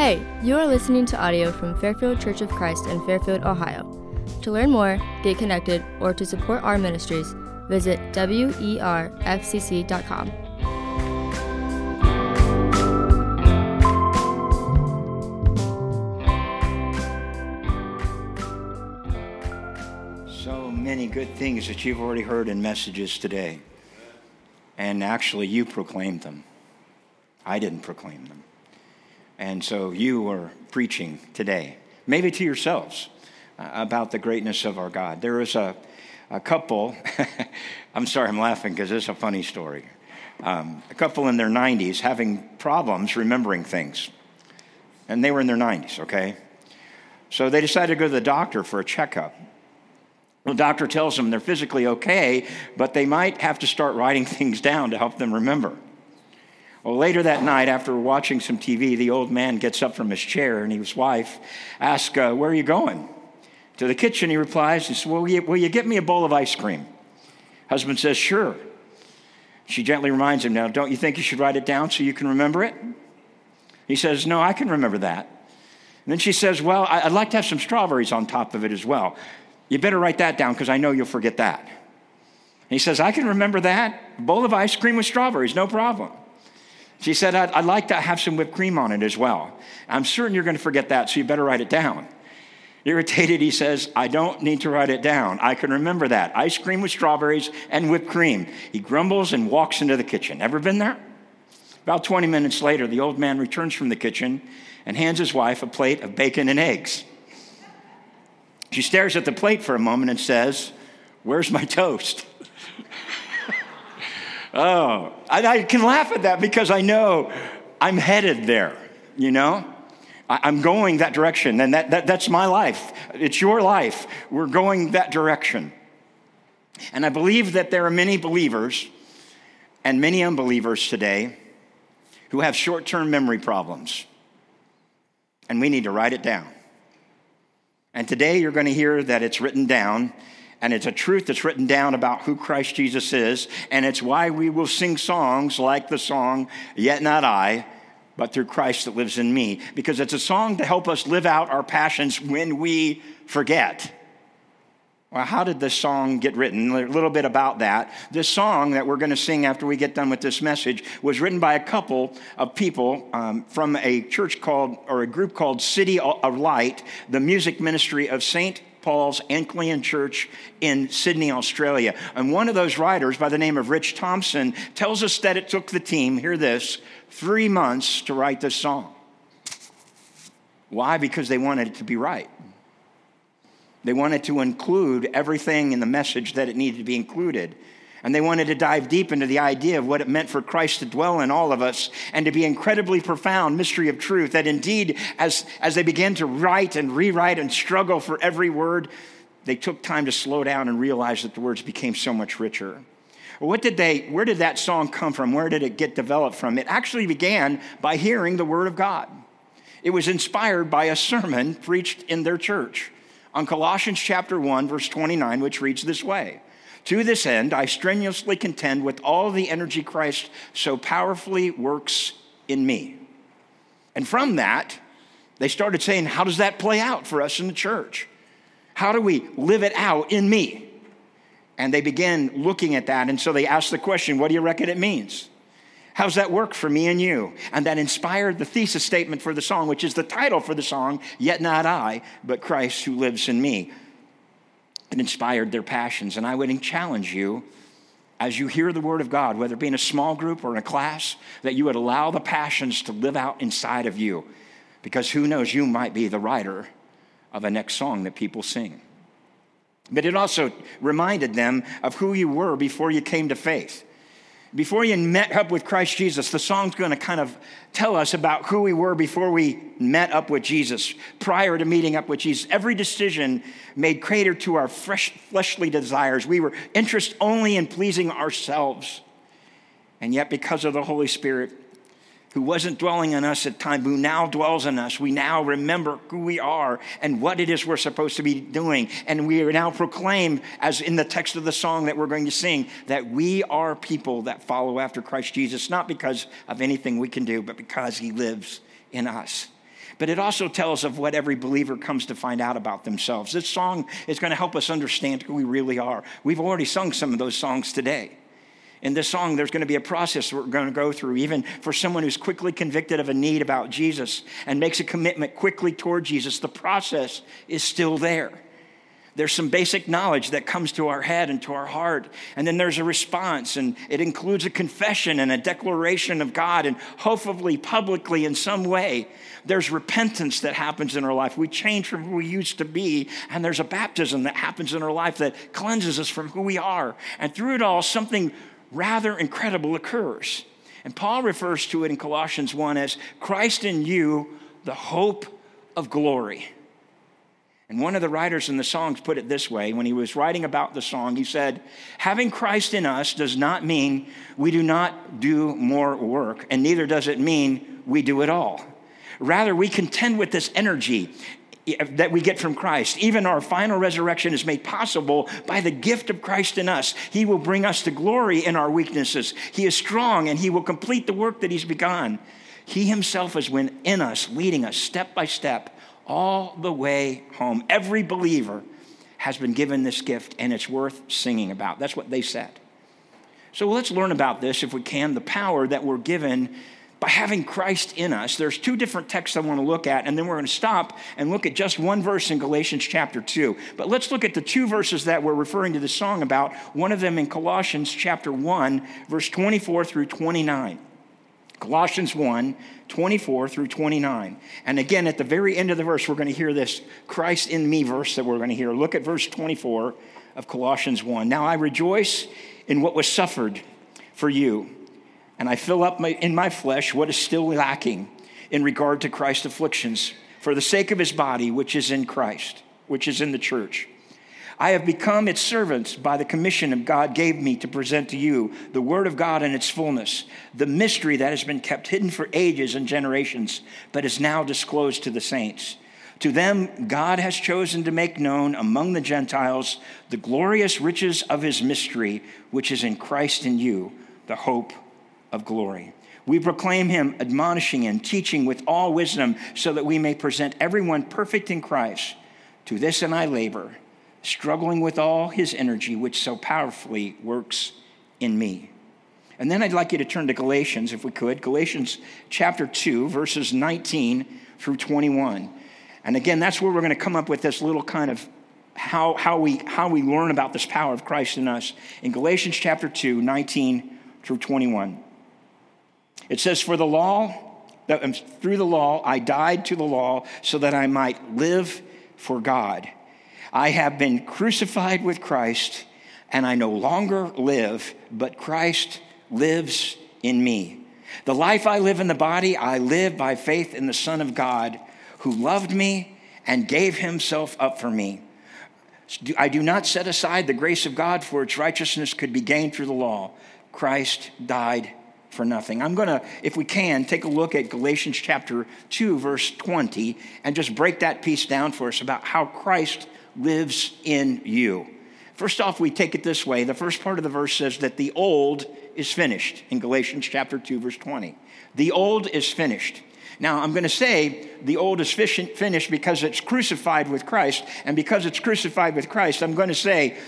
Hey, you are listening to audio from Fairfield Church of Christ in Fairfield, Ohio. To learn more, get connected, or to support our ministries, visit werfcc.com. So many good things that you've already heard in messages today. And actually, you proclaimed them. I didn't proclaim them. And so you are preaching today, maybe to yourselves, uh, about the greatness of our God. There was a, a couple, I'm sorry, I'm laughing because it's a funny story. Um, a couple in their 90s having problems remembering things. And they were in their 90s, okay? So they decided to go to the doctor for a checkup. The doctor tells them they're physically okay, but they might have to start writing things down to help them remember. Well, later that night, after watching some TV, the old man gets up from his chair and his wife asks, uh, Where are you going? To the kitchen, he replies, he says, will you, will you get me a bowl of ice cream? Husband says, Sure. She gently reminds him, Now, don't you think you should write it down so you can remember it? He says, No, I can remember that. And then she says, Well, I'd like to have some strawberries on top of it as well. You better write that down because I know you'll forget that. And he says, I can remember that. A bowl of ice cream with strawberries, no problem. She said, I'd, I'd, like to have some whipped cream on it as well. I'm certain you're going to forget that, so you better write it down. Irritated, he says, I don't need to write it down. I can remember that. Ice cream with strawberries and whipped cream. He grumbles and walks into the kitchen. Ever been there? About 20 minutes later, the old man returns from the kitchen and hands his wife a plate of bacon and eggs. She stares at the plate for a moment and says, Where's my toast? Oh, I, I, can laugh at that because I know I'm headed there, you know? I, am going that direction, and that, that, that's my life. It's your life. We're going that direction. And I believe that there are many believers and many unbelievers today who have short term memory problems. And we need to write it down. And today you're going to hear that it's written down and it's a truth that's written down about who Christ Jesus is. And it's why we will sing songs like the song, Yet Not I, but through Christ that lives in me. Because it's a song to help us live out our passions when we forget. Well, how did this song get written? A little bit about that. This song that we're going to sing after we get done with this message was written by a couple of people um, from a church called, or a group called CityAlight, the music ministry of St. Paul's Anglican Church in Sydney, Australia. And one of those writers, by the name of Rich Thompson, tells us that it took the team, hear this, three months to write this song. Why? Because they wanted it to be right. They wanted to include everything in the message that it needed to be included. And they wanted to dive deep into the idea of what it meant for Christ to dwell in all of us and to be incredibly profound mystery of truth. That indeed, as, as they began to write and rewrite and struggle for every word, they took time to slow down and realize that the words became so much richer. What did they, where did that song come from? Where did it get developed from? It actually began by hearing the Word of God. It was inspired by a sermon preached in their church on Colossians chapter 1, verse 29, which reads this way to this end, I strenuously contend with all the energy Christ so powerfully works in me. And from that, they started saying, How does that play out for us in the church? How do we live it out in me? And they began looking at that. And so they asked the question, What do you reckon it means? How's that work for me and you? And that inspired the thesis statement for the song, which is the title for the song, Yet Not I, but Christ who lives in me. It inspired their passions. And I would challenge you as you hear the word of God, whether it be in a small group or in a class, that you would allow the passions to live out inside of you. Because who knows, you might be the writer of a next song that people sing. But it also reminded them of who you were before you came to faith. Before you met up with Christ Jesus, the song's going to kind of tell us about who we were before we met up with Jesus, prior to meeting up with Jesus. Every decision made crater to our fresh, fleshly desires. We were interested only in pleasing ourselves. And yet, because of the Holy Spirit, who wasn't dwelling in us at time, who now dwells in us. We now remember who we are and what it is we're supposed to be doing. And we are now proclaim, as in the text of the song that we're going to sing, that we are people that follow after Christ Jesus, not because of anything we can do, but because he lives in us. but it also tells of what every believer comes to find out about themselves. This song is going to help us understand who we really are. We've already sung some of those songs today. In this song, there's going to be a process we're going to go through, even for someone who's quickly convicted of a need about Jesus and makes a commitment quickly toward Jesus. The process is still there. There's some basic knowledge that comes to our head and to our heart. And then there's a response, and it includes a confession and a declaration of God, and hopefully publicly in some way. There's repentance that happens in our life. We change from who we used to be, and there's a baptism that happens in our life that cleanses us from who we are. And through it all, something rather incredible occurs. And Paul refers to it in Colossians 1 as Christ in you, the hope of glory. And one of the writers in the songs put it this way when he was writing about the song, he said, Having Christ in us does not mean we do not do more work, and neither does it mean we do it all. Rather, we contend with this energy that we get from Christ. Even our final resurrection is made possible by the gift of Christ in us. He will bring us to glory in our weaknesses. He is strong and He will complete the work that He's begun. He Himself is in us, leading us step by step all the way home. Every believer has been given this gift, and it's worth singing about. That's what they said. So let's learn about this, if we can, the power that we're given by having Christ in us. There's two different texts I want to look at, and then we're going to stop and look at just one verse in Galatians chapter 2. But let's look at the two verses that we're referring to the song about, one of them in Colossians chapter 1, verse 24 through 29. Colossians 1 24 through 29. And again, at the very end of the verse, we're going to hear this Christ in me verse that we're going to hear. Look at verse 24 of Colossians 1. Now I rejoice in what was suffered for you, and I fill up my, in my flesh what is still lacking in regard to Christ's afflictions for the sake of his body, which is in Christ, which is in the church I have become its servant by the commission of God gave me to present to you the word of God in its fullness, the mystery that has been kept hidden for ages and generations, but is now disclosed to the saints. To them, God has chosen to make known among the Gentiles the glorious riches of his mystery, which is in Christ in you, the hope of glory. We proclaim him, admonishing and teaching with all wisdom, so that we may present everyone perfect in Christ. To this and I labor struggling with all his energy, which so powerfully works in me. And then I'd like you to turn to Galatians, if we could. Galatians chapter 2, verses 19 through 21. And again, that's where we're going to come up with this little kind of how, how, we, how we learn about this power of Christ in us. In Galatians chapter 2, 19 through 21. It says, For the law, um, through the law, I died to the law so that I might live for God. I have been crucified with Christ, and I no longer live, but Christ lives in me. The life I live in the body, I live by faith in the Son of God who loved me and gave himself up for me. I do not set aside the grace of God, for its righteousness could be gained through the law. Christ died for nothing. I'm going to, if we can, take a look at Galatians chapter 2, verse 20, and just break that piece down for us about how Christ lives in you. First off, we take it this way. The first part of the verse says that the old is finished in Galatians chapter 2, verse 20. The old is finished. Now, I'm going to say the old is finished because it's crucified with Christ. And because it's crucified with Christ, I'm going to say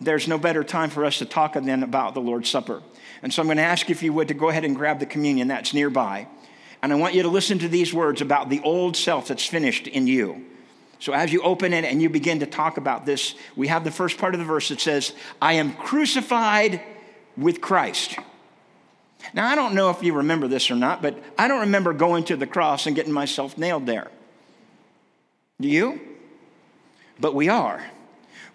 there's no better time for us to talk then about the Lord's Supper. And so I'm going to ask if you would to go ahead and grab the communion that's nearby. And I want you to listen to these words about the old self that's finished in you. So as you open it and you begin to talk about this, we have the first part of the verse that says, I am crucified with Christ. Now, I don't know if you remember this or not, but I don't remember going to the cross and getting myself nailed there. Do you? But we are.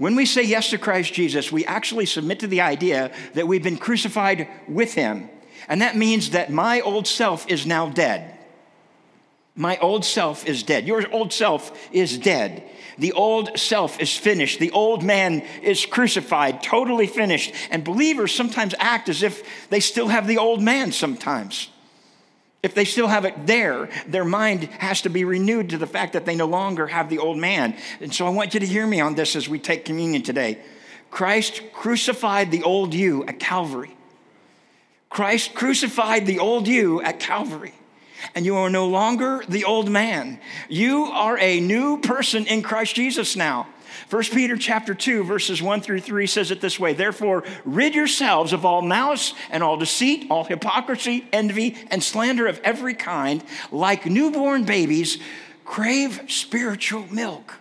When we say yes to Christ Jesus, we actually submit to the idea that we've been crucified with him. And that means that my old self is now dead. My old self is dead. Your old self is dead. The old self is finished. The old man is crucified, totally finished. And believers sometimes act as if they still have the old man sometimes. If they still have it there, their mind has to be renewed to the fact that they no longer have the old man. And so I want you to hear me on this as we take communion today. Christ crucified the old you at Calvary. Christ crucified the old you at Calvary. and you are no longer the old man. You are a new person in Christ Jesus now. 1 Peter chapter 2 verses 1 through 3 says it this way, therefore rid yourselves of all malice and all deceit, all hypocrisy, envy and slander of every kind, like newborn babies, crave spiritual milk.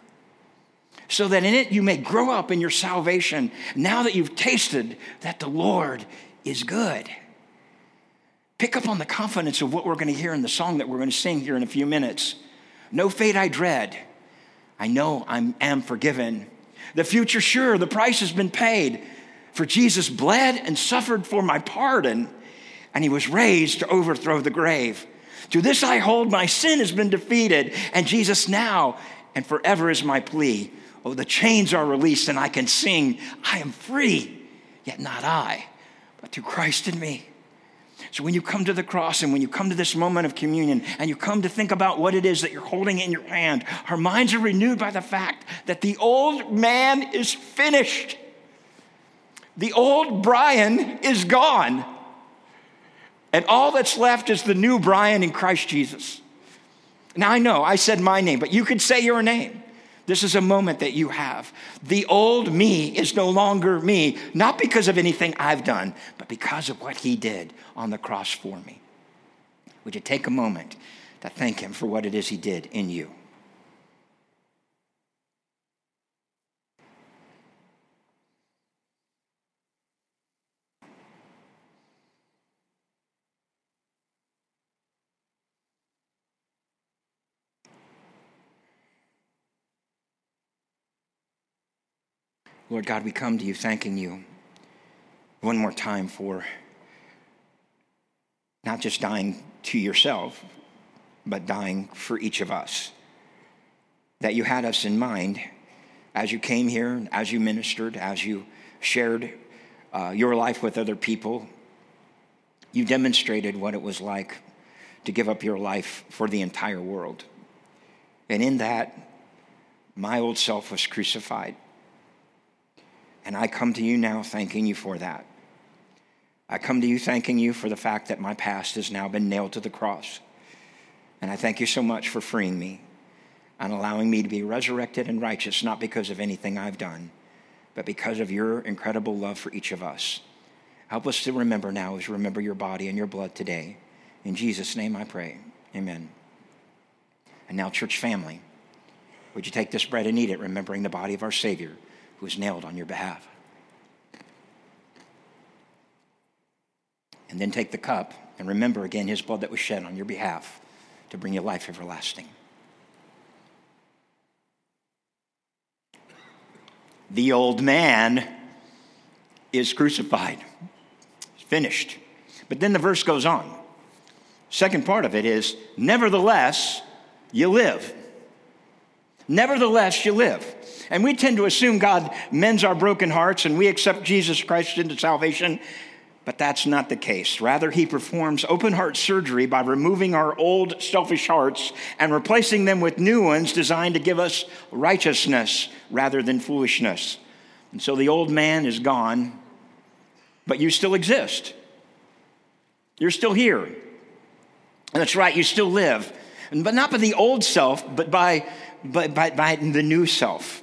So that in it you may grow up in your salvation now that you've tasted that the Lord is good. Pick up on the confidence of what we're going to hear in the song that we're going to sing here in a few minutes. No fate I dread. I know I am forgiven. The future sure, the price has been paid. For Jesus bled and suffered for my pardon, and he was raised to overthrow the grave. To this I hold, my sin has been defeated, and Jesus now and forever is my plea. Oh, the chains are released, and I can sing, I am free, yet not I, but through Christ in me. So when you come to the cross and when you come to this moment of communion and you come to think about what it is that you're holding in your hand, our minds are renewed by the fact that the old man is finished. The old Brian is gone. And all that's left is the new Brian in Christ Jesus. Now I know I said my name, but you could say your name. This is a moment that you have. The old me is no longer me, not because of anything I've done, but because of what he did on the cross for me. Would you take a moment to thank him for what it is he did in you? Lord God, we come to you thanking you one more time for not just dying to yourself, but dying for each of us. That you had us in mind as you came here, as you ministered, as you shared uh, your life with other people. You demonstrated what it was like to give up your life for the entire world. And in that, my old self was crucified. And I come to you now thanking you for that. I come to you thanking you for the fact that my past has now been nailed to the cross. And I thank you so much for freeing me and allowing me to be resurrected and righteous, not because of anything I've done, but because of your incredible love for each of us. Help us to remember now as you remember your body and your blood today. In Jesus' name I pray. Amen. And now, church family, would you take this bread and eat it, remembering the body of our Savior? Who was nailed on your behalf. And then take the cup and remember again his blood that was shed on your behalf to bring you life everlasting. The old man is crucified. It's finished. But then the verse goes on. Second part of it is, nevertheless, you live. Nevertheless, you live. And we tend to assume God mends our broken hearts and we accept Jesus Christ into salvation, but that's not the case. Rather, He performs open heart surgery by removing our old selfish hearts and replacing them with new ones designed to give us righteousness rather than foolishness. And so the old man is gone, but you still exist. You're still here. And that's right, you still live. But not by the old self, but by, by, by, by the new self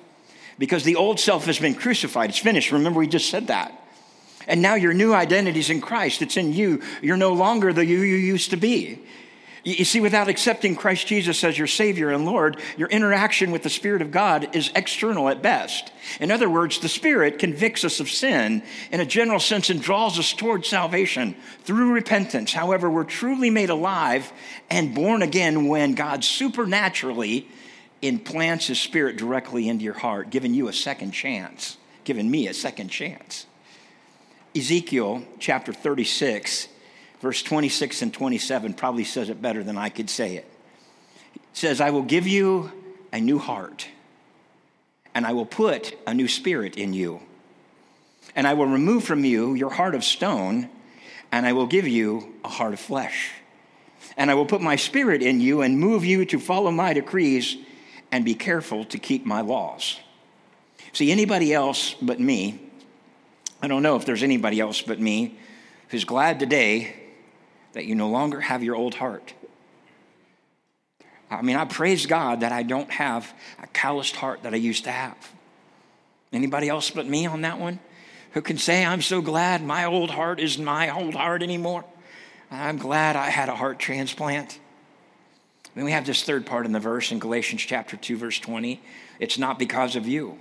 because the old self has been crucified. It's finished. Remember, we just said that. And now your new identity is in Christ. It's in you. You're no longer the you you used to be. You see, without accepting Christ Jesus as your Savior and Lord, your interaction with the Spirit of God is external at best. In other words, the Spirit convicts us of sin in a general sense and draws us towards salvation through repentance. However, we're truly made alive and born again when God supernaturally implants his spirit directly into your heart, giving you a second chance, giving me a second chance. Ezekiel chapter 36, verse 26 and 27 probably says it better than I could say it. It says, I will give you a new heart, and I will put a new spirit in you. And I will remove from you your heart of stone, and I will give you a heart of flesh. And I will put my spirit in you and move you to follow my decrees and be careful to keep my laws. See, anybody else but me, I don't know if there's anybody else but me who's glad today that you no longer have your old heart. I mean, I praise God that I don't have a calloused heart that I used to have. Anybody else but me on that one? Who can say, I'm so glad my old heart isn't my old heart anymore? I'm glad I had a heart transplant. Then we have this third part in the verse in Galatians chapter 2, verse 20. It's not because of you.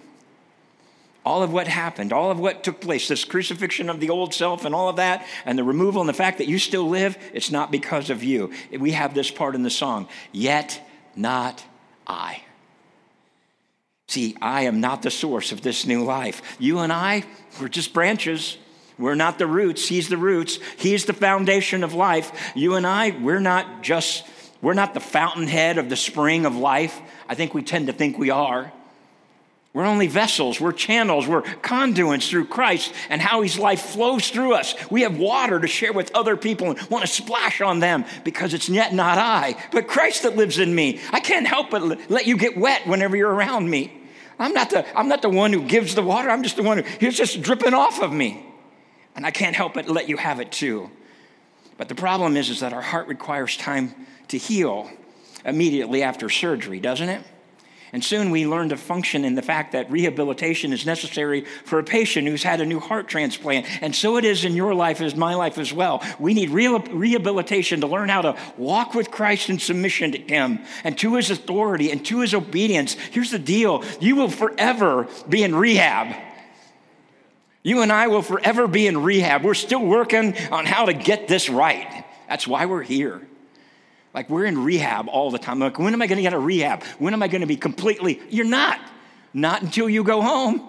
All of what happened, all of what took place, this crucifixion of the old self and all of that, and the removal and the fact that you still live, it's not because of you. We have this part in the song, yet not I. See, I am not the source of this new life. You and I, we're just branches. We're not the roots. He's the roots. He's the foundation of life. You and I, we're not just, we're not the fountainhead of the spring of life. I think we tend to think we are. We're only vessels, we're channels, we're conduits through Christ and how His life flows through us. We have water to share with other people and want to splash on them because it's yet not I, but Christ that lives in me. I can't help but let you get wet whenever you're around me. I'm not the, I'm not the one who gives the water, I'm just the one who, just dripping off of me. And I can't help but let you have it too. But the problem is, is that our heart requires time to heal immediately after surgery, doesn't it? And soon we learn to function in the fact that rehabilitation is necessary for a patient who's had a new heart transplant. And so it is in your life as my life as well. We need rehabilitation to learn how to walk with Christ in submission to Him and to His authority and to His obedience. Here's the deal you will forever be in rehab. You and I will forever be in rehab. We're still working on how to get this right. That's why we're here. Like we're in rehab all the time. Like, when am I going to get a rehab? When am I going to be completely? You're not. Not until you go home.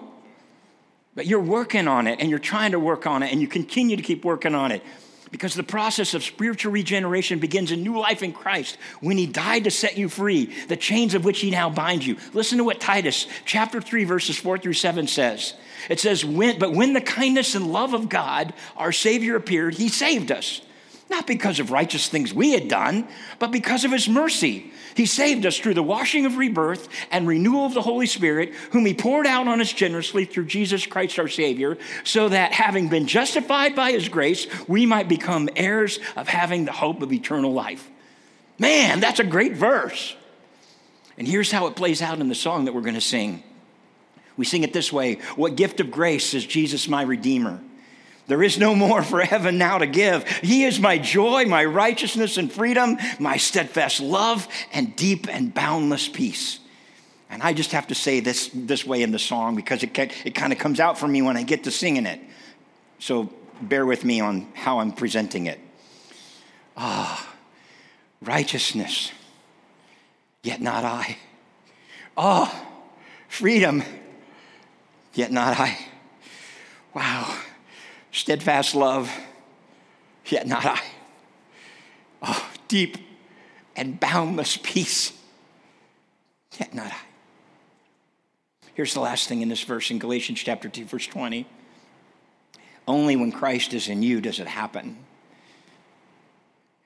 But you're working on it and you're trying to work on it and you continue to keep working on it because the process of spiritual regeneration begins a new life in Christ when he died to set you free, the chains of which he now binds you. Listen to what Titus chapter 3 verses 4 through 7 says. It says, when, but when the kindness and love of God, our Savior appeared, he saved us not because of righteous things we had done, but because of his mercy. He saved us through the washing of rebirth and renewal of the Holy Spirit, whom he poured out on us generously through Jesus Christ our Savior, so that having been justified by his grace, we might become heirs of having the hope of eternal life. Man, that's a great verse. And here's how it plays out in the song that we're going to sing. We sing it this way What gift of grace is Jesus my Redeemer? There is no more for heaven now to give. He is my joy, my righteousness and freedom, my steadfast love, and deep and boundless peace. And I just have to say this this way in the song because it, it kind of comes out for me when I get to singing it. So bear with me on how I'm presenting it. Ah, righteousness, yet not I. Ah, freedom, yet not I. Wow steadfast love, yet not I. Oh, deep and boundless peace, yet not I. Here's the last thing in this verse in Galatians chapter 2, verse 20. Only when Christ is in you does it happen.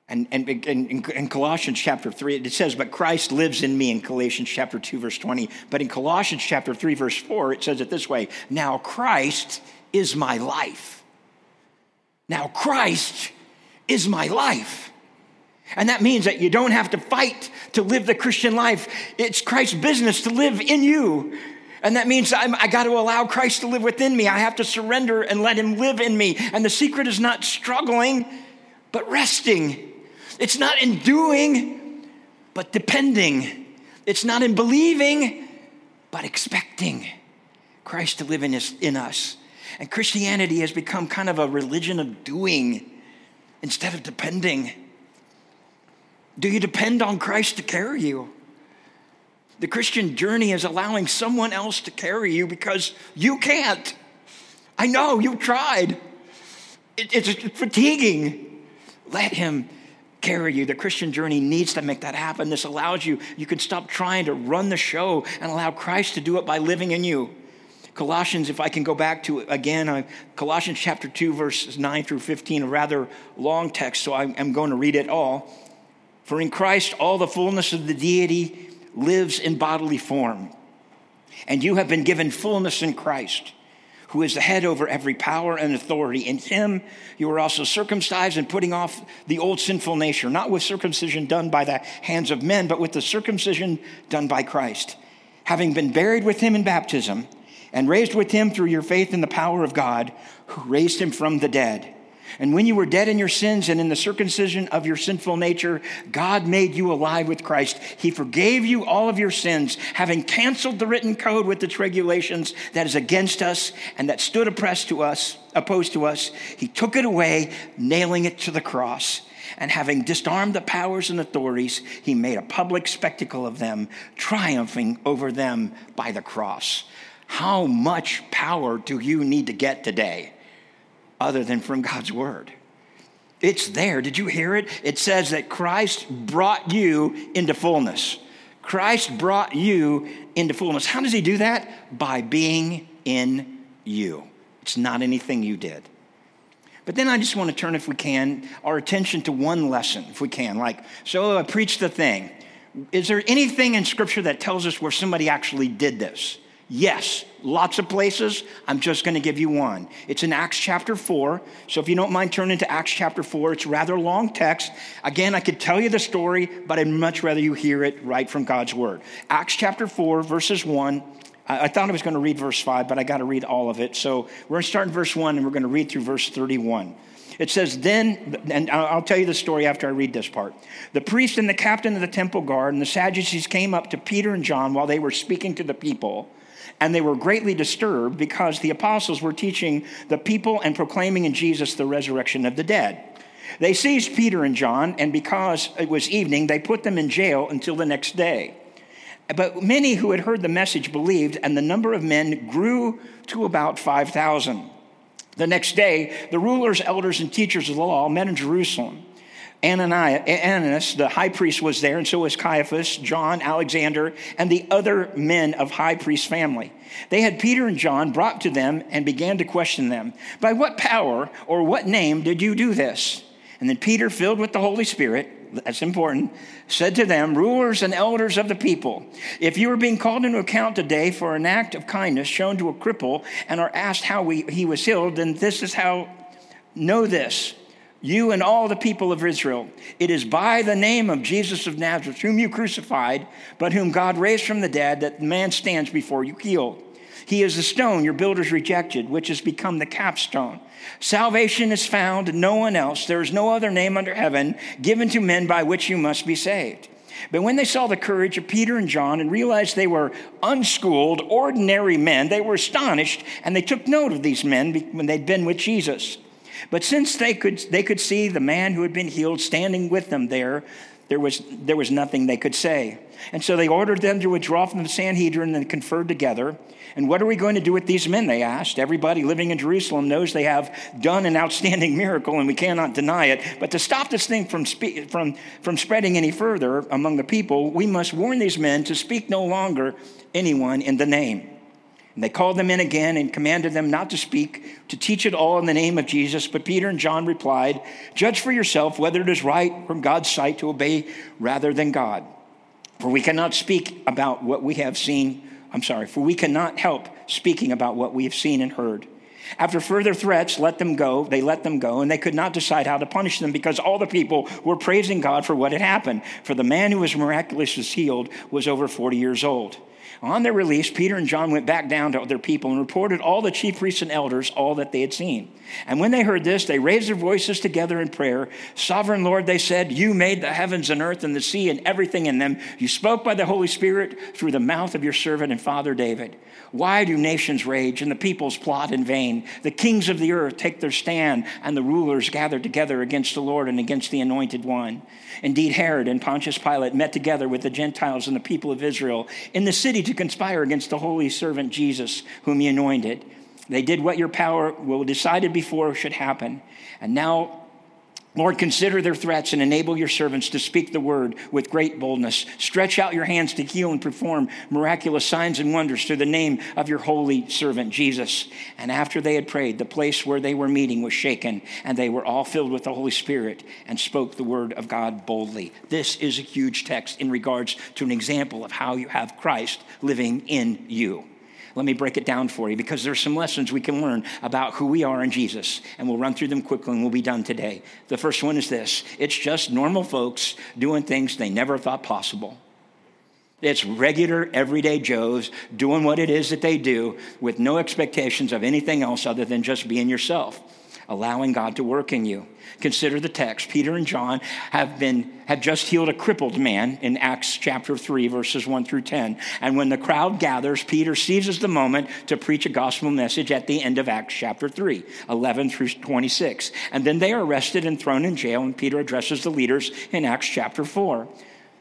And, and, in Colossians chapter 3, it says, But Christ lives in me in Galatians chapter 2, verse 20. But in Colossians chapter 3, verse 4, it says it this way Now Christ is my life. Now, Christ is my life. And that means that you don't have to fight to live the Christian life. It's Christ's business to live in you. And that means I'm, i got to allow Christ to live within me. I have to surrender and let him live in me. And the secret is not struggling, but resting. It's not in doing, but depending. It's not in believing, but expecting Christ to live in, us, in us. And Christianity has become kind of a religion of doing instead of depending. Do you depend on Christ to carry you? The Christian journey is allowing someone else to carry you because you can't. I know, you've tried. It, it's fatiguing. Let Him carry you. The Christian journey needs to make that happen. This allows you, you can stop trying to run the show and allow Christ to do it by living in you. Colossians, if I can go back to it again, uh, Colossians chapter 2, verses 9 through 15, a rather long text, so I'm, I'm going to read it all. For in Christ, all the fullness of the deity lives in bodily form, and you have been given fullness in Christ who is the head over every power and authority. In him you were also circumcised and putting off the old sinful nature, not with circumcision done by the hands of men, but with the circumcision done by Christ. Having been buried with him in baptism and raised with him through your faith in the power of God, who raised him from the dead and when you were dead in your sins and in the circumcision of your sinful nature, God made you alive with Christ. He forgave you all of your sins, having canceled the written code with its regulations that is against us and that stood oppressed to us, opposed to us. He took it away, nailing it to the cross. And having disarmed the powers and authorities, he made a public spectacle of them, triumphing over them by the cross. How much power do you need to get today? other than from God's word. It's there. Did you hear it? It says that Christ brought you into fullness. Christ brought you into fullness. How does he do that? By being in you. It's not anything you did. But then I just want to turn, if we can, our attention to one lesson, if we can. Like, so I preached the thing. Is there anything in Scripture that tells us where somebody actually did this? Yes, lots of places. I'm just going to give you one. It's in Acts chapter 4. So if you don't mind turning to Acts chapter 4, it's rather long text. Again, I could tell you the story, but I'd much rather you hear it right from God's word. Acts chapter 4, verses 1. I thought I was going to read verse 5, but I got to read all of it. So we're going to start in verse 1 and we're going to read through verse 31. It says, Then, and I'll tell you the story after I read this part. The priest and the captain of the temple guard and the Sadducees came up to Peter and John while they were speaking to the people and they were greatly disturbed because the apostles were teaching the people and proclaiming in Jesus the resurrection of the dead. They seized Peter and John, and because it was evening, they put them in jail until the next day. But many who had heard the message believed, and the number of men grew to about 5,000. The next day, the rulers, elders, and teachers of the law met in Jerusalem. Ananias, the high priest, was there, and so was Caiaphas, John, Alexander, and the other men of high priest family. They had Peter and John brought to them and began to question them By what power or what name did you do this? And then Peter, filled with the Holy Spirit, that's important, said to them, Rulers and elders of the people, if you are being called into account today for an act of kindness shown to a cripple and are asked how we, he was healed, then this is how know this you and all the people of Israel. It is by the name of Jesus of Nazareth, whom you crucified, but whom God raised from the dead, that man stands before you healed. He is the stone your builders rejected, which has become the capstone. Salvation is found in no one else. There is no other name under heaven given to men by which you must be saved. But when they saw the courage of Peter and John and realized they were unschooled, ordinary men, they were astonished and they took note of these men when they'd been with Jesus. But since they could, they could see the man who had been healed standing with them there, there was, there was nothing they could say. And so they ordered them to withdraw from the Sanhedrin and conferred together. And what are we going to do with these men? They asked. Everybody living in Jerusalem knows they have done an outstanding miracle, and we cannot deny it. But to stop this thing from, spe- from, from spreading any further among the people, we must warn these men to speak no longer anyone in the name. And they called them in again and commanded them not to speak, to teach it all in the name of Jesus. But Peter and John replied, Judge for yourself whether it is right from God's sight to obey rather than God. For we cannot speak about what we have seen. I'm sorry, for we cannot help speaking about what we have seen and heard. After further threats, let them go. They let them go, and they could not decide how to punish them because all the people were praising God for what had happened. For the man who was miraculously healed was over 40 years old. On their release, Peter and John went back down to their people and reported all the chief priests and elders all that they had seen. And when they heard this, they raised their voices together in prayer. Sovereign Lord, they said, You made the heavens and earth and the sea and everything in them. You spoke by the Holy Spirit through the mouth of your servant and father David. Why do nations rage and the peoples plot in vain? The kings of the earth take their stand, and the rulers gather together against the Lord and against the anointed one. Indeed, Herod and Pontius Pilate met together with the Gentiles and the people of Israel in the city to conspire against the holy servant Jesus, whom he anointed. They did what your power will decided before should happen. And now Lord, consider their threats and enable your servants to speak the word with great boldness. Stretch out your hands to heal and perform miraculous signs and wonders through the name of your holy servant Jesus. And after they had prayed, the place where they were meeting was shaken, and they were all filled with the Holy Spirit and spoke the word of God boldly. This is a huge text in regards to an example of how you have Christ living in you. Let me break it down for you because there's some lessons we can learn about who we are in Jesus, and we'll run through them quickly and we'll be done today. The first one is this it's just normal folks doing things they never thought possible. It's regular, everyday Joes doing what it is that they do with no expectations of anything else other than just being yourself, allowing God to work in you. Consider the text. Peter and John have been have just healed a crippled man in Acts chapter 3 verses 1 through 10. And when the crowd gathers, Peter seizes the moment to preach a gospel message at the end of Acts chapter 3, 11 through 26. And then they are arrested and thrown in jail and Peter addresses the leaders in Acts chapter 4.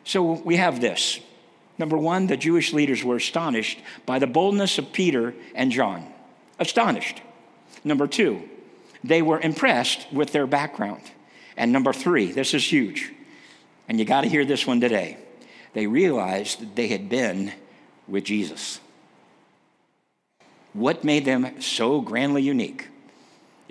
So we have this. Number 1, the Jewish leaders were astonished by the boldness of Peter and John. Astonished. Number 2, they were impressed with their background. And number three, this is huge, and you got to hear this one today. They realized that they had been with Jesus. What made them so grandly unique?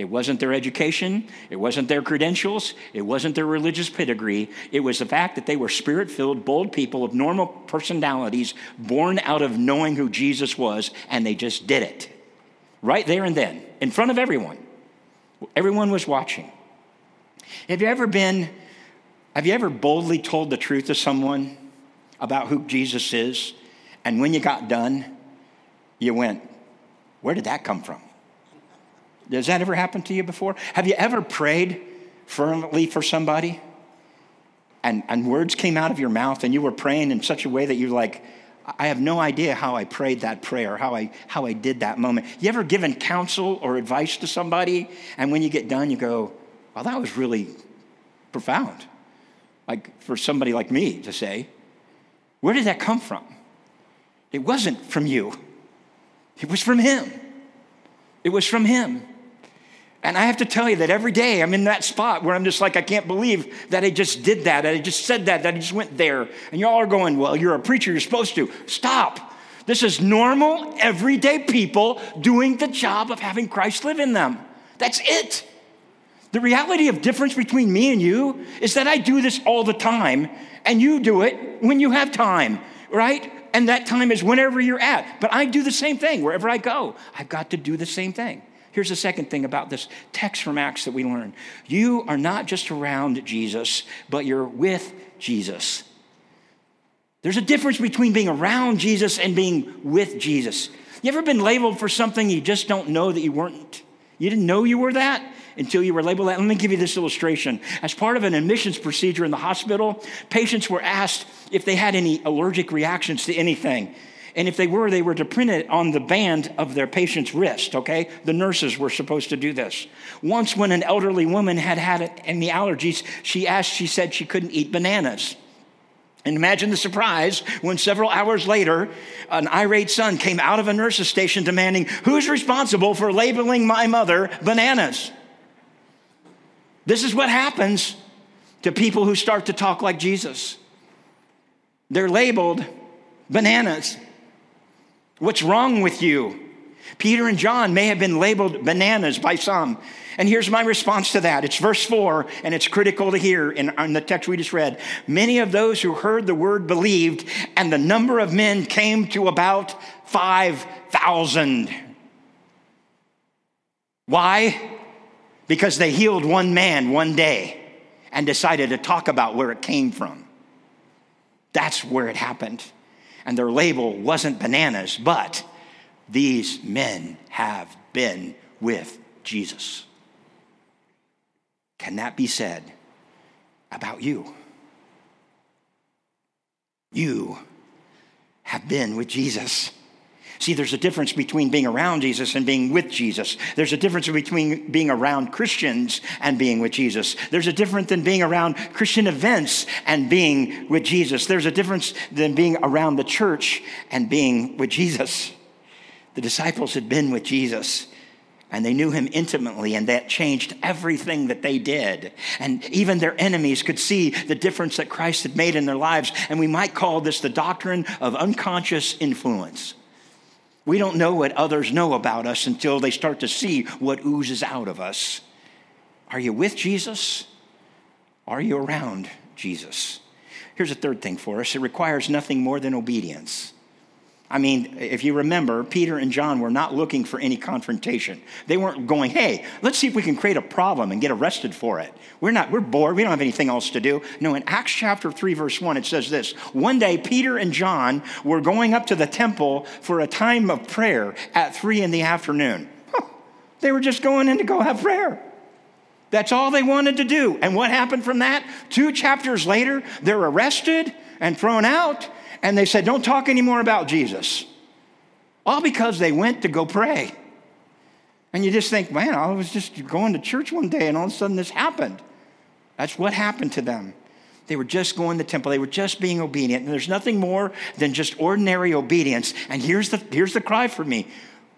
It wasn't their education, it wasn't their credentials, it wasn't their religious pedigree. It was the fact that they were spirit filled, bold people of normal personalities, born out of knowing who Jesus was, and they just did it. Right there and then, in front of everyone. Everyone was watching. Have you ever been, have you ever boldly told the truth to someone about who Jesus is? And when you got done, you went, Where did that come from? Does that ever happen to you before? Have you ever prayed fervently for somebody and, and words came out of your mouth and you were praying in such a way that you're like, I have no idea how I prayed that prayer, how I, how I did that moment. You ever given counsel or advice to somebody, and when you get done, you go, well, that was really profound. Like for somebody like me to say, where did that come from? It wasn't from you, it was from Him. It was from Him. And I have to tell you that every day I'm in that spot where I'm just like, I can't believe that I just did that, that I just said that, that I just went there. And y'all are going, Well, you're a preacher, you're supposed to. Stop. This is normal, everyday people doing the job of having Christ live in them. That's it. The reality of difference between me and you is that I do this all the time, and you do it when you have time, right? And that time is whenever you're at. But I do the same thing wherever I go. I've got to do the same thing. Here's the second thing about this text from Acts that we learn you are not just around Jesus, but you're with Jesus. There's a difference between being around Jesus and being with Jesus. You ever been labeled for something you just don't know that you weren't? You didn't know you were that until you were labeled that. Let me give you this illustration. As part of an admissions procedure in the hospital, patients were asked if they had any allergic reactions to anything. And if they were, they were to print it on the band of their patient's wrist, okay? The nurses were supposed to do this. Once, when an elderly woman had had any allergies, she asked, she said she couldn't eat bananas. And imagine the surprise when several hours later, an irate son came out of a nurse's station demanding, Who's responsible for labeling my mother bananas? This is what happens to people who start to talk like Jesus. They're labeled bananas. What's wrong with you? Peter and John may have been labeled bananas by some. And here's my response to that. It's verse 4, and it's critical to hear in, in, the text we just read. Many of those who heard the word believed, and the number of men came to about 5,000. Why? Because they healed one man one day and decided to talk about where it came from. That's where it happened and their label wasn't bananas, but these men have been with Jesus. Can that be said about you? You have been with Jesus. See, there's a difference between being around Jesus and being with Jesus. There's a difference between being around Christians and being with Jesus. There's a difference than being around Christian events and being with Jesus. There's a difference than being around the church and being with Jesus. The disciples had been with Jesus and they knew him intimately, and that changed everything that they did. And even their enemies could see the difference that Christ had made in their lives. And we might call this the doctrine of unconscious influence. We don't know what others know about us until they start to see what oozes out of us. Are you with Jesus? Are you around Jesus? Here's a third thing for us it requires nothing more than obedience. I mean, if you remember, Peter and John were not looking for any confrontation. They weren't going, hey, let's see if we can create a problem and get arrested for it. We're not, we're bored. We don't have anything else to do. No, in Acts chapter 3, verse 1, it says this One day, Peter and John were going up to the temple for a time of prayer at 3 in the afternoon. Huh. They were just going in to go have prayer. That's all they wanted to do. And what happened from that? Two chapters later, they're arrested and thrown out and they said, Don't talk anymore about Jesus. All because they went to go pray. And you just think, man, I was just going to church one day and all of a sudden this happened. That's what happened to them. They were just going to the temple. They were just being obedient. And there's nothing more than just ordinary obedience. And here's the, here's the cry for me.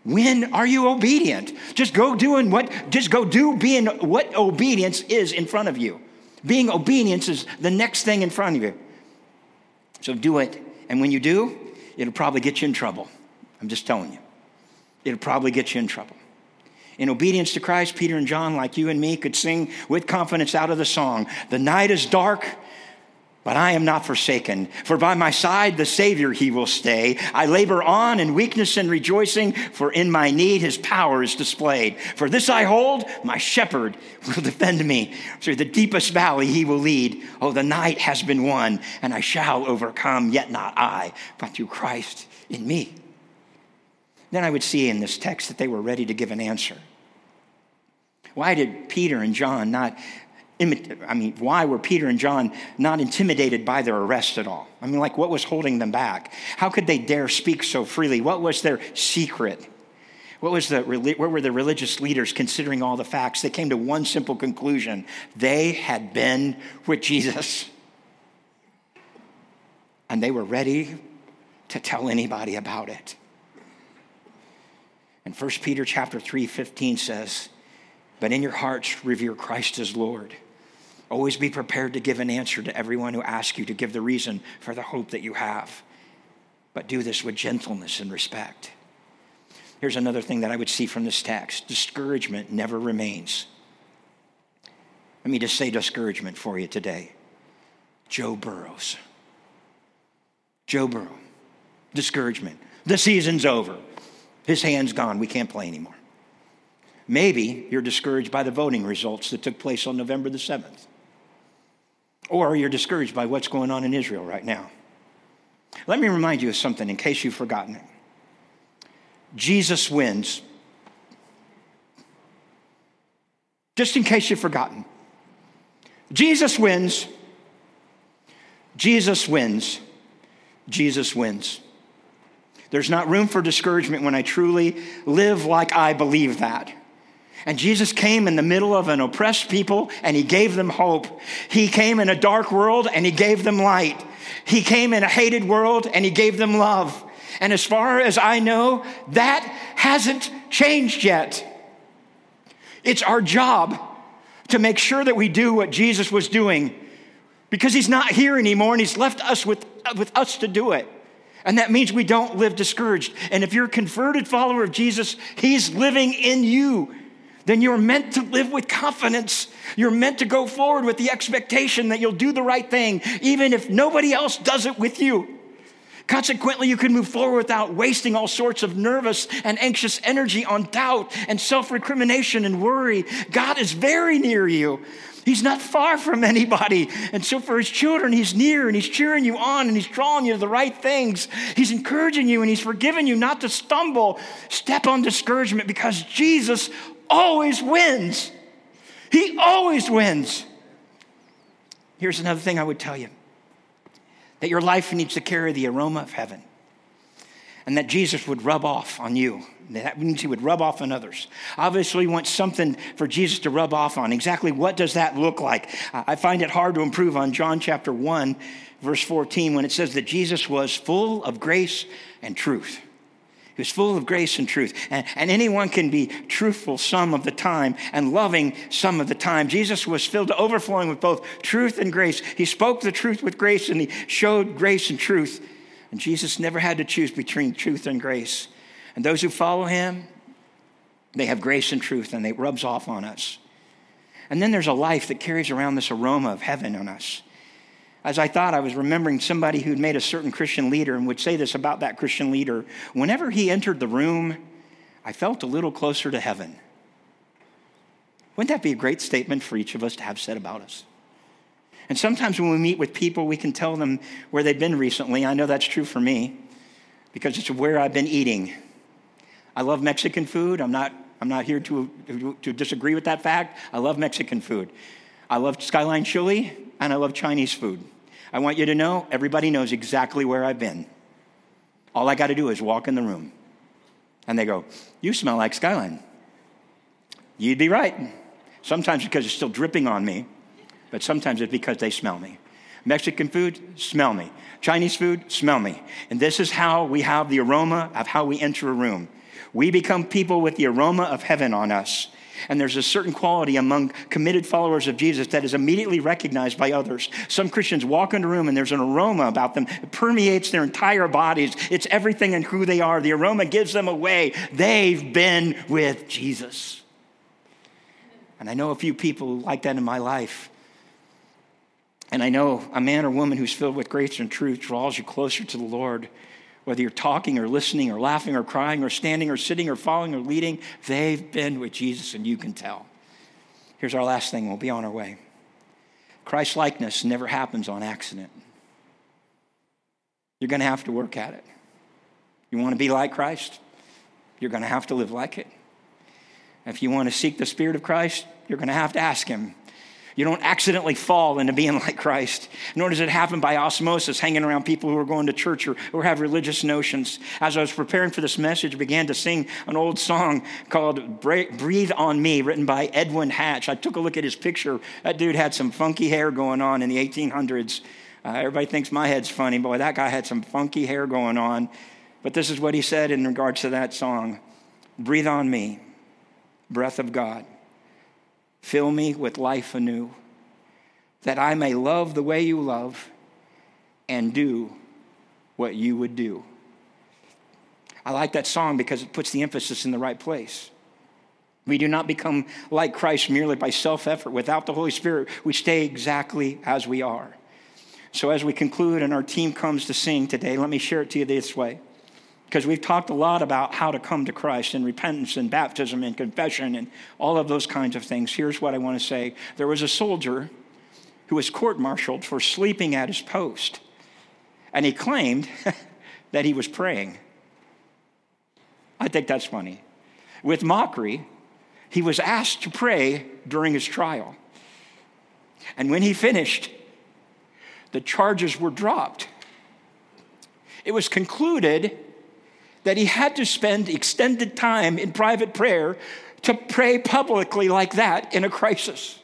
When are you obedient? Just go doing what, just go do being what obedience is in front of you. Being obedience is the next thing in front of you. So do it and when you do, it'll probably get you in trouble. I'm just telling you. It'll probably get you in trouble. In obedience to Christ, Peter and John, like you and me, could sing with confidence out of the song The night is dark, but I am not forsaken, for by my side the Savior he will stay. I labor on in weakness and rejoicing, for in my need his power is displayed. For this I hold, my shepherd will defend me. Through the deepest valley he will lead. Oh, the night has been won, and I shall overcome, yet not I, but through Christ in me. Then I would see in this text that they were ready to give an answer. Why did Peter and John not I mean, why were Peter and John not intimidated by their arrest at all? I mean, like, what was holding them back? How could they dare speak so freely? What was their secret? What, was the, what were the religious leaders considering all the facts? They came to one simple conclusion they had been with Jesus. And they were ready to tell anybody about it. And 1 Peter chapter 3, 15 says, But in your hearts revere Christ as Lord. Always be prepared to give an answer to everyone who asks you to give the reason for the hope that you have. But do this with gentleness and respect. Here's another thing that I would see from this text discouragement never remains. Let me just say discouragement for you today. Joe Burrows. Joe Burrow. Discouragement. The season's over. His hand's gone. We can't play anymore. Maybe you're discouraged by the voting results that took place on November the 7th. Or you're discouraged by what's going on in Israel right now. Let me remind you of something in case you've forgotten it. Jesus wins. Just in case you've forgotten. Jesus wins. Jesus wins. Jesus wins. There's not room for discouragement when I truly live like I believe that. And Jesus came in the middle of an oppressed people and he gave them hope. He came in a dark world and he gave them light. He came in a hated world and he gave them love. And as far as I know, that hasn't changed yet. It's our job to make sure that we do what Jesus was doing because he's not here anymore and he's left us with, uh, with us to do it. And that means we don't live discouraged. And if you're a converted follower of Jesus, he's living in you then you're meant to live with confidence. You're meant to go forward with the expectation that you'll do the right thing, even if nobody else does it with you. Consequently, you can move forward without wasting all sorts of nervous and anxious energy on doubt and self recrimination and worry. God is very near you. He's not far from anybody. And so, for his children, he's near and he's cheering you on and he's drawing you to the right things. He's encouraging you and he's forgiving you not to stumble, step on discouragement because Jesus always wins. He always wins. Here's another thing I would tell you that your life needs to carry the aroma of heaven, and that Jesus would rub off on you. That means he would rub off on others. Obviously, we want something for Jesus to rub off on. Exactly what does that look like? I find it hard to improve on John chapter 1, verse 14, when it says that Jesus was full of grace and truth. He was full of grace and truth. And, and, anyone can be truthful some of the time and loving some of the time. Jesus was filled to overflowing with both truth and grace. He spoke the truth with grace and he showed grace and truth. And Jesus never had to choose between truth and grace. And those who follow him, they have grace and truth and it rubs off on us. And then there's a life that carries around this aroma of heaven on us. As I thought, I was remembering somebody who'd made a certain Christian leader and would say this about that Christian leader. Whenever he entered the room, I felt a little closer to heaven. Wouldn't that be a great statement for each of us to have said about us? And sometimes when we meet with people, we can tell them where they've been recently. I know that's true for me because it's where I've been eating. I love Mexican food. I'm not, I'm not here to, to, to disagree with that fact. I love Mexican food. I love Skyline Chili and I love Chinese food. I want you to know everybody knows exactly where I've been. All I got to do is walk in the room. And they go, You smell like Skyline. You'd be right. Sometimes because it's still dripping on me, but sometimes it's because they smell me. Mexican food, smell me. Chinese food, smell me. And this is how we have the aroma of how we enter a room. We become people with the aroma of heaven on us. And there's a certain quality among committed followers of Jesus that is immediately recognized by others. Some Christians walk into a room and there's an aroma about them. It permeates their entire bodies. It's everything and who they are. The aroma gives them away. They've been with Jesus. And I know a few people like that in my life. And I know a man or woman who's filled with grace and truth draws you closer to the Lord whether you're talking or listening or laughing or crying or standing or sitting or following or leading, they've been with Jesus and you can tell. Here's our last thing, we'll be on our way. Christ likeness never happens on accident. You're going to have to work at it. You want to be like Christ? You're going to have to live like it. If you want to seek the Spirit of Christ, you're going to have to ask Him you don't accidentally fall into being like Christ, nor does it happen by osmosis, hanging around people who are going to church or, or have religious notions. As I was preparing for this message, I began to sing an old song called Breathe on Me, written by Edwin Hatch. I took a look at his picture. That dude had some funky hair going on in the 1800s. Uh, everybody thinks my head's funny. Boy, that guy had some funky hair going on. But this is what he said in regards to that song Breathe on me, breath of God. Fill me with life anew, that I may love the way you love and do what you would do. I like that song because it puts the emphasis in the right place. We do not become like Christ merely by self effort. Without the Holy Spirit, we stay exactly as we are. So, as we conclude and our team comes to sing today, let me share it to you this way because we've talked a lot about how to come to Christ and repentance and baptism and confession and all of those kinds of things. Here's what I want to say there was a soldier who was court martialed for sleeping at his post, and he claimed that he was praying. I think that's funny. With mockery, he was asked to pray during his trial. And when he finished, the charges were dropped. It was concluded that he had to spend extended time in private prayer to pray publicly like that in a crisis.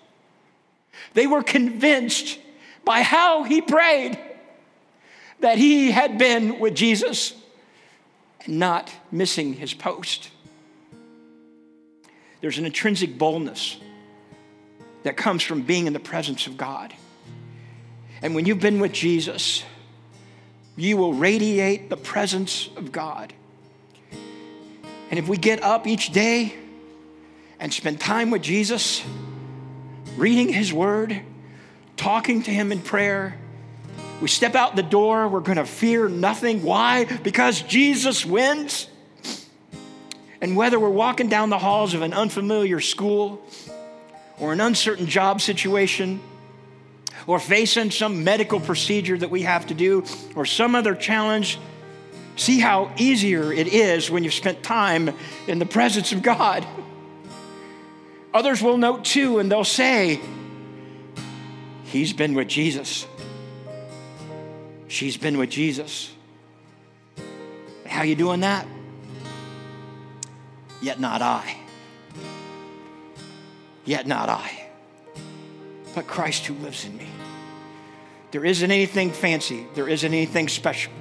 They were convinced by how he prayed that he had been with Jesus and not missing his post. There's an intrinsic boldness that comes from being in the presence of God. And when you've been with Jesus, you will radiate the presence of God. And if we get up each day and spend time with Jesus, reading His Word, talking to Him in prayer, we step out the door, we're going to fear nothing. Why? Because Jesus wins. And whether we're walking down the halls of an unfamiliar school or an uncertain job situation, or facing some medical procedure that we have to do, or some other challenge See how easier it is when you've spent time in the presence of God. Others will note too, and they'll say, He's been with Jesus. She's been with Jesus. How you doing that? Yet not I. Yet not I. But Christ who lives in me. There isn't anything fancy. There isn't anything special.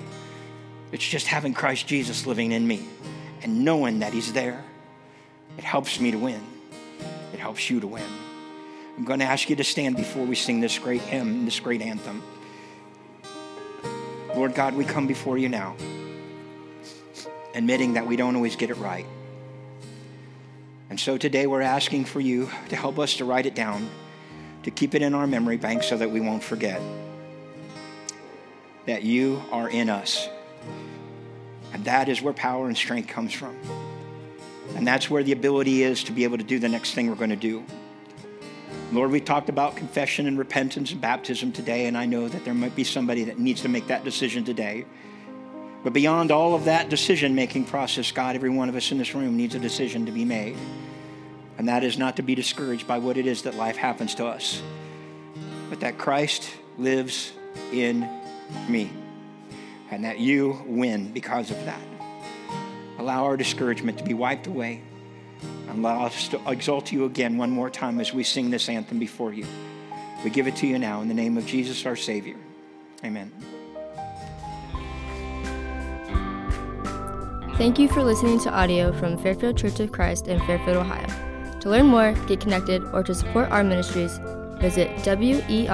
It's just having Christ Jesus living in me and knowing that He's there. It helps me to win. It helps you to win. I'm going to ask you to stand before we sing this great hymn, this great anthem. Lord God, we come before you now, admitting that we don't always get it right. And so today we're asking for you to help us to write it down, to keep it in our memory bank so that we won't forget. that you are in us. And that is where power and strength comes from. And that's where the ability is to be able to do the next thing we're going to do. Lord, we talked about confession and repentance and baptism today, and I know that there might be somebody that needs to make that decision today. But beyond all of that decision making process, God, every one of us in this room needs a decision to be made. And that is not to be discouraged by what it is that life happens to us, but that Christ lives in me, and that you win because of that. Allow our discouragement to be wiped away. And allow us to exalt you again one more time as we sing this anthem before you. We give it to you now in the name of Jesus our Savior. Amen. Thank you for listening to audio from Fairfield Church of Christ in Fairfield, Ohio. To learn more, get connected, or to support our ministries, visit werfcc.com.